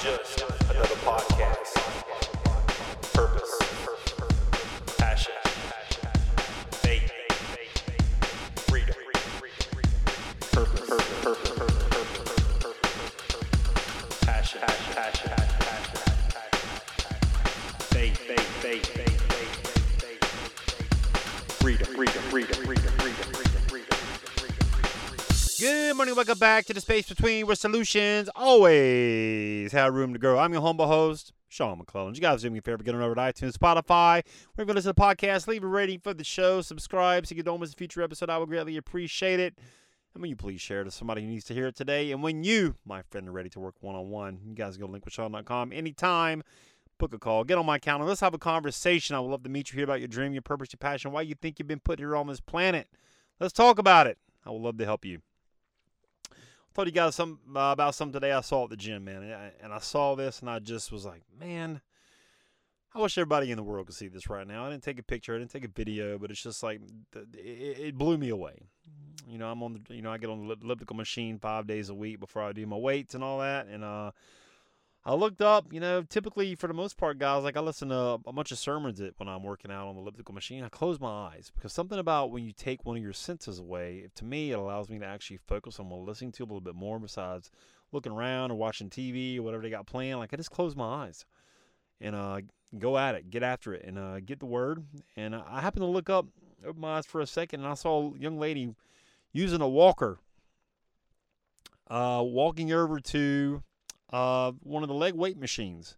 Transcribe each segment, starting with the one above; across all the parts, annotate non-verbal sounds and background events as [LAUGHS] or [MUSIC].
just another podcast. Purpose, passion, faith, freedom, purpose, passion, passion, faith, faith, faith, faith, faith, freedom, freedom, freedom, freedom, freedom, freedom. Good morning, welcome back to the space between where solutions always have room to grow. I'm your humble host, Sean McClellan. You guys do me a favor, get on over to iTunes, Spotify, wherever you listen to the podcast, leave a rating for the show, subscribe so you don't miss a future episode. I would greatly appreciate it. And will you please share it to somebody who needs to hear it today? And when you, my friend, are ready to work one on one, you guys go to linkwithsean.com anytime. Book a call, get on my calendar. Let's have a conversation. I would love to meet you, hear about your dream, your purpose, your passion, why you think you've been put here on this planet. Let's talk about it. I would love to help you told you guys some uh, about something today I saw at the gym, man, and I, and I saw this and I just was like, man, I wish everybody in the world could see this right now. I didn't take a picture, I didn't take a video, but it's just like it, it blew me away. You know, I'm on the, you know, I get on the elliptical machine five days a week before I do my weights and all that, and uh, I looked up, you know, typically for the most part, guys, like I listen to a bunch of sermons when I'm working out on the elliptical machine. I close my eyes because something about when you take one of your senses away, to me, it allows me to actually focus on what I'm listening to a little bit more besides looking around or watching TV or whatever they got playing. Like I just close my eyes and uh, go at it, get after it, and uh, get the word. And I happened to look up, open my eyes for a second, and I saw a young lady using a walker, uh, walking over to uh, one of the leg weight machines.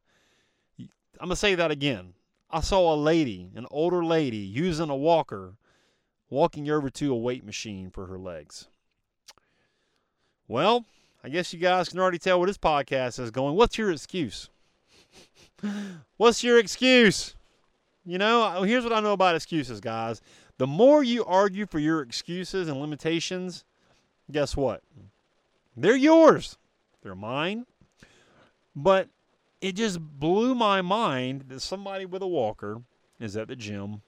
I'm gonna say that again. I saw a lady, an older lady, using a walker, walking over to a weight machine for her legs. Well, I guess you guys can already tell where this podcast is going. What's your excuse? [LAUGHS] What's your excuse? You know, here's what I know about excuses, guys. The more you argue for your excuses and limitations, guess what? They're yours. They're mine. But it just blew my mind that somebody with a walker is at the gym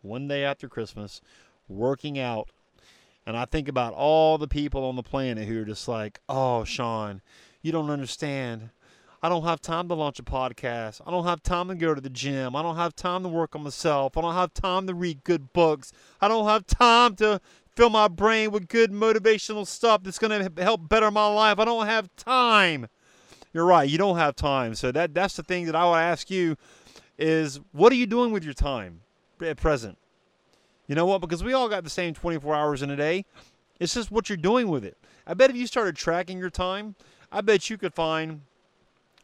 one day after Christmas working out. And I think about all the people on the planet who are just like, oh, Sean, you don't understand. I don't have time to launch a podcast. I don't have time to go to the gym. I don't have time to work on myself. I don't have time to read good books. I don't have time to fill my brain with good motivational stuff that's going to help better my life. I don't have time. You're right. You don't have time. So that that's the thing that I would ask you is what are you doing with your time at present? You know what? Because we all got the same 24 hours in a day. It's just what you're doing with it. I bet if you started tracking your time, I bet you could find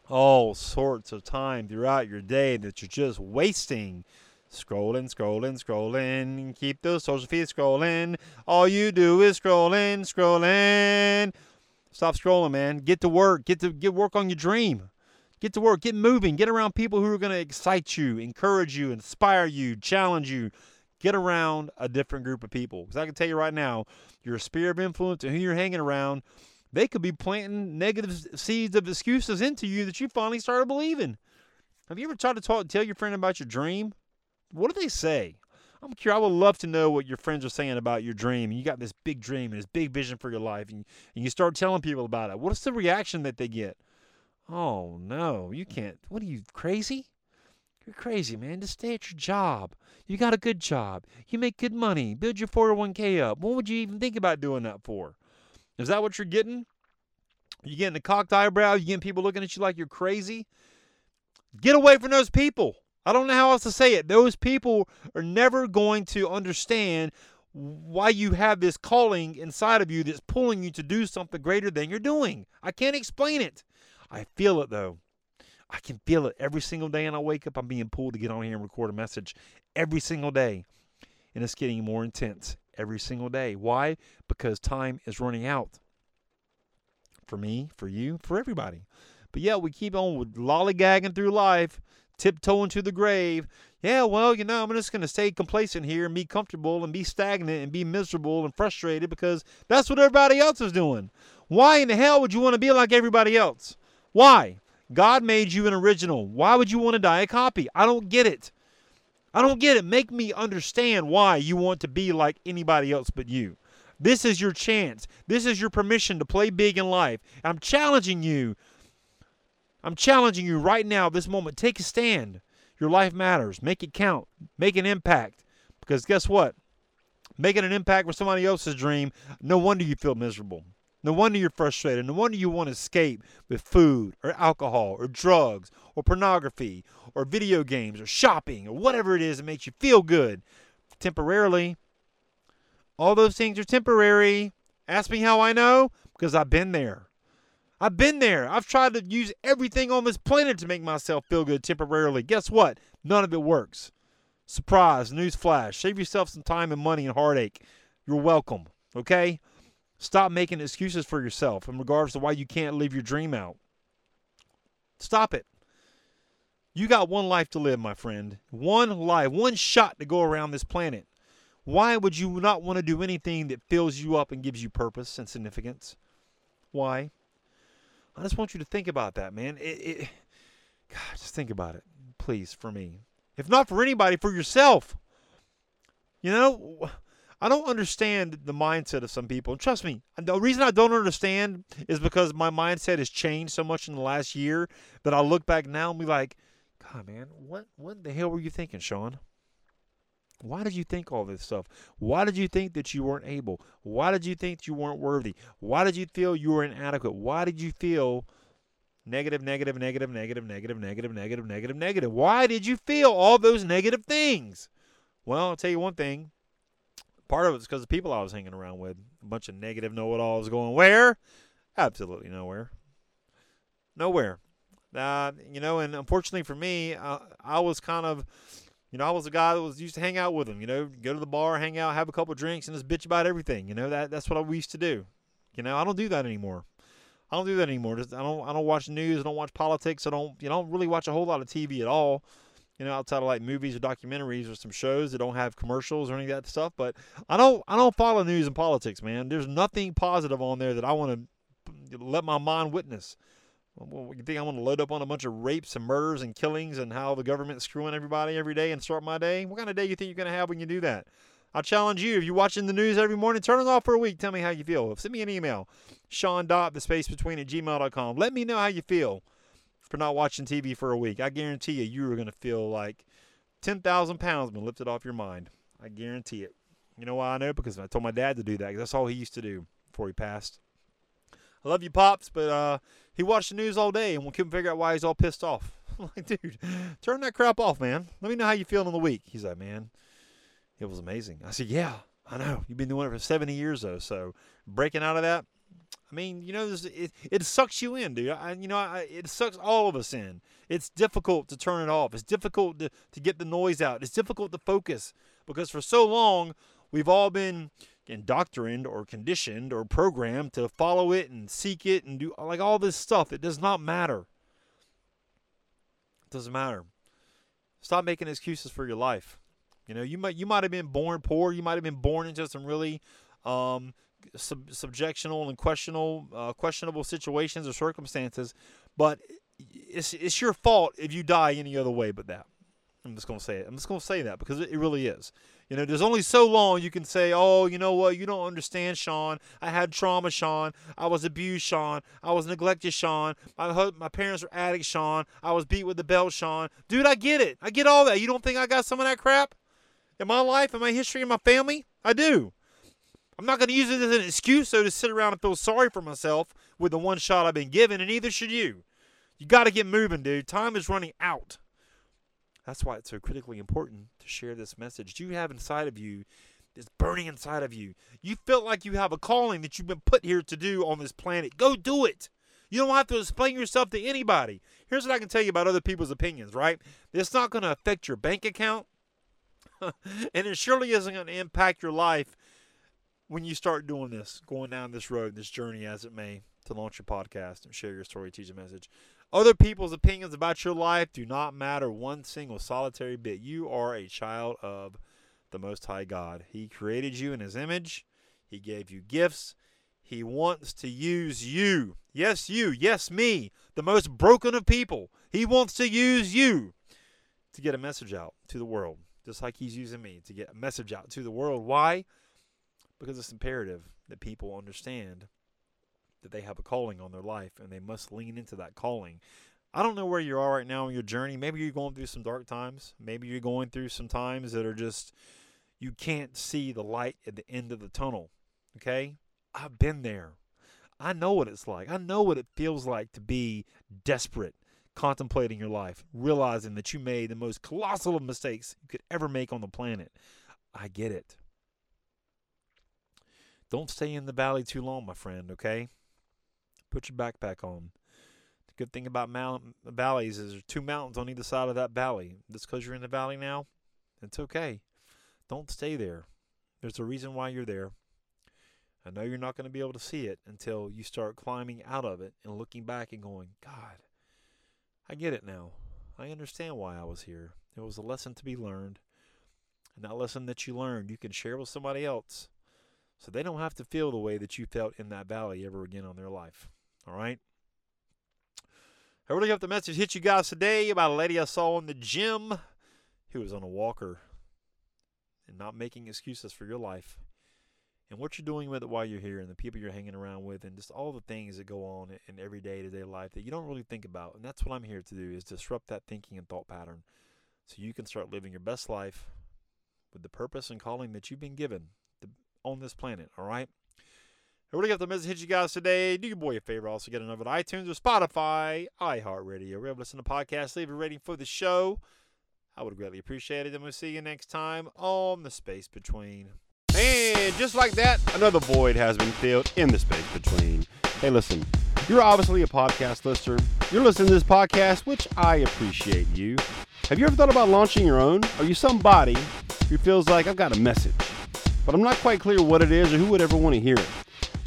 all sorts of time throughout your day that you're just wasting. Scrolling, scrolling, scrolling. Keep those social feeds scrolling. All you do is scrolling, scrolling. Stop scrolling, man. Get to work. Get to get work on your dream. Get to work. Get moving. Get around people who are going to excite you, encourage you, inspire you, challenge you. Get around a different group of people. Because I can tell you right now, your sphere of influence and who you're hanging around, they could be planting negative seeds of excuses into you that you finally started believing. Have you ever tried to talk, tell your friend about your dream? What do they say? I'm curious. I would love to know what your friends are saying about your dream. You got this big dream and this big vision for your life, and, and you start telling people about it. What's the reaction that they get? Oh no, you can't. What are you crazy? You're crazy, man. Just stay at your job. You got a good job. You make good money. Build your 401k up. What would you even think about doing that for? Is that what you're getting? You getting a cocked eyebrow? You getting people looking at you like you're crazy? Get away from those people. I don't know how else to say it. Those people are never going to understand why you have this calling inside of you that's pulling you to do something greater than you're doing. I can't explain it. I feel it though. I can feel it every single day, and I wake up. I'm being pulled to get on here and record a message every single day, and it's getting more intense every single day. Why? Because time is running out. For me, for you, for everybody. But yeah, we keep on with lollygagging through life, tiptoeing to the grave. Yeah, well, you know, I'm just going to stay complacent here and be comfortable and be stagnant and be miserable and frustrated because that's what everybody else is doing. Why in the hell would you want to be like everybody else? Why? God made you an original. Why would you want to die a copy? I don't get it. I don't get it. Make me understand why you want to be like anybody else but you. This is your chance. This is your permission to play big in life. I'm challenging you I'm challenging you right now, this moment. Take a stand. Your life matters. Make it count. Make an impact. Because guess what? Making an impact for somebody else's dream, no wonder you feel miserable. No wonder you're frustrated. No wonder you want to escape with food or alcohol or drugs or pornography or video games or shopping or whatever it is that makes you feel good temporarily. All those things are temporary. Ask me how I know? Because I've been there. I've been there. I've tried to use everything on this planet to make myself feel good temporarily. Guess what? None of it works. Surprise, news flash. Save yourself some time and money and heartache. You're welcome. Okay? Stop making excuses for yourself in regards to why you can't live your dream out. Stop it. You got one life to live, my friend. One life, one shot to go around this planet. Why would you not want to do anything that fills you up and gives you purpose and significance? Why? I just want you to think about that, man. It, it, [SIGHS] God, just think about it, please, for me. If not for anybody, for yourself. You know, I don't understand the mindset of some people. And trust me, the reason I don't understand is because my mindset has changed so much in the last year that I look back now and be like, God, man, what what the hell were you thinking, Sean? Why did you think all this stuff? Why did you think that you weren't able? Why did you think you weren't worthy? Why did you feel you were inadequate? Why did you feel negative, negative, negative, negative, negative, negative, negative, negative, negative? Why did you feel all those negative things? Well, I'll tell you one thing. Part of it's because the people I was hanging around with. A bunch of negative know it alls going where? Absolutely nowhere. Nowhere. Uh, you know, and unfortunately for me, uh, I was kind of you know, I was a guy that was used to hang out with them. You know, go to the bar, hang out, have a couple drinks, and just bitch about everything. You know, that that's what we used to do. You know, I don't do that anymore. I don't do that anymore. Just, I don't I don't watch news. I don't watch politics. I don't you know, don't really watch a whole lot of TV at all. You know, outside of like movies or documentaries or some shows that don't have commercials or any of that stuff. But I don't I don't follow news and politics, man. There's nothing positive on there that I want to let my mind witness. Well, you think I'm going to load up on a bunch of rapes and murders and killings and how the government's screwing everybody every day and start my day? What kind of day you think you're going to have when you do that? I challenge you, if you're watching the news every morning, turn it off for a week. Tell me how you feel. Send me an email, Sean Dot, the space between at gmail.com. Let me know how you feel for not watching TV for a week. I guarantee you, you are going to feel like 10,000 pounds been lifted off your mind. I guarantee it. You know why I know? Because I told my dad to do that. that's all he used to do before he passed. I love you, Pops, but uh, he watched the news all day and we couldn't figure out why he's all pissed off. [LAUGHS] I'm like, dude, turn that crap off, man. Let me know how you feel in the week. He's like, man, it was amazing. I said, yeah, I know. You've been doing it for 70 years, though. So breaking out of that, I mean, you know, it, it sucks you in, dude. I, you know, I, it sucks all of us in. It's difficult to turn it off. It's difficult to, to get the noise out. It's difficult to focus because for so long, we've all been indoctrined or conditioned or programmed to follow it and seek it and do like all this stuff. It does not matter. It doesn't matter. Stop making excuses for your life. You know, you might you might have been born poor. You might have been born into some really um, sub- subjectional and questionable uh, questionable situations or circumstances, but it's it's your fault if you die any other way but that. I'm just gonna say it. I'm just gonna say that because it, it really is. You know, there's only so long you can say, oh, you know what, you don't understand, Sean. I had trauma, Sean. I was abused, Sean. I was neglected, Sean. My, my parents were addicts, Sean. I was beat with the belt, Sean. Dude, I get it. I get all that. You don't think I got some of that crap in my life, in my history, in my family? I do. I'm not going to use it as an excuse, though, to sit around and feel sorry for myself with the one shot I've been given, and neither should you. You got to get moving, dude. Time is running out. That's why it's so critically important to share this message. You have inside of you, this burning inside of you. You feel like you have a calling that you've been put here to do on this planet. Go do it. You don't have to explain yourself to anybody. Here's what I can tell you about other people's opinions, right? It's not going to affect your bank account, [LAUGHS] and it surely isn't going to impact your life when you start doing this, going down this road, this journey as it may, to launch your podcast and share your story, teach a message. Other people's opinions about your life do not matter one single solitary bit. You are a child of the Most High God. He created you in His image, He gave you gifts. He wants to use you. Yes, you. Yes, me. The most broken of people. He wants to use you to get a message out to the world, just like He's using me to get a message out to the world. Why? Because it's imperative that people understand that they have a calling on their life and they must lean into that calling. I don't know where you are right now in your journey. Maybe you're going through some dark times. Maybe you're going through some times that are just you can't see the light at the end of the tunnel. Okay? I've been there. I know what it's like. I know what it feels like to be desperate, contemplating your life, realizing that you made the most colossal of mistakes you could ever make on the planet. I get it. Don't stay in the valley too long, my friend, okay? Put your backpack on. The good thing about valleys is there's two mountains on either side of that valley. Just because you're in the valley now, it's okay. Don't stay there. There's a reason why you're there. I know you're not going to be able to see it until you start climbing out of it and looking back and going, God, I get it now. I understand why I was here. It was a lesson to be learned. And that lesson that you learned, you can share with somebody else so they don't have to feel the way that you felt in that valley ever again on their life. All right? I really hope the message hit you guys today about a lady I saw in the gym who was on a walker and not making excuses for your life and what you're doing with it while you're here and the people you're hanging around with and just all the things that go on in every day-to-day life that you don't really think about and that's what i'm here to do is disrupt that thinking and thought pattern so you can start living your best life with the purpose and calling that you've been given on this planet all right I really got the message hit you guys today. Do your boy a favor. Also get another iTunes or Spotify, iHeartRadio. We're able to listen to podcasts, leave a rating for the show. I would greatly appreciate it. And we'll see you next time on The Space Between. And just like that, another void has been filled in the space between. Hey, listen, you're obviously a podcast listener. You're listening to this podcast, which I appreciate you. Have you ever thought about launching your own? Are you somebody who feels like I've got a message, but I'm not quite clear what it is or who would ever want to hear it?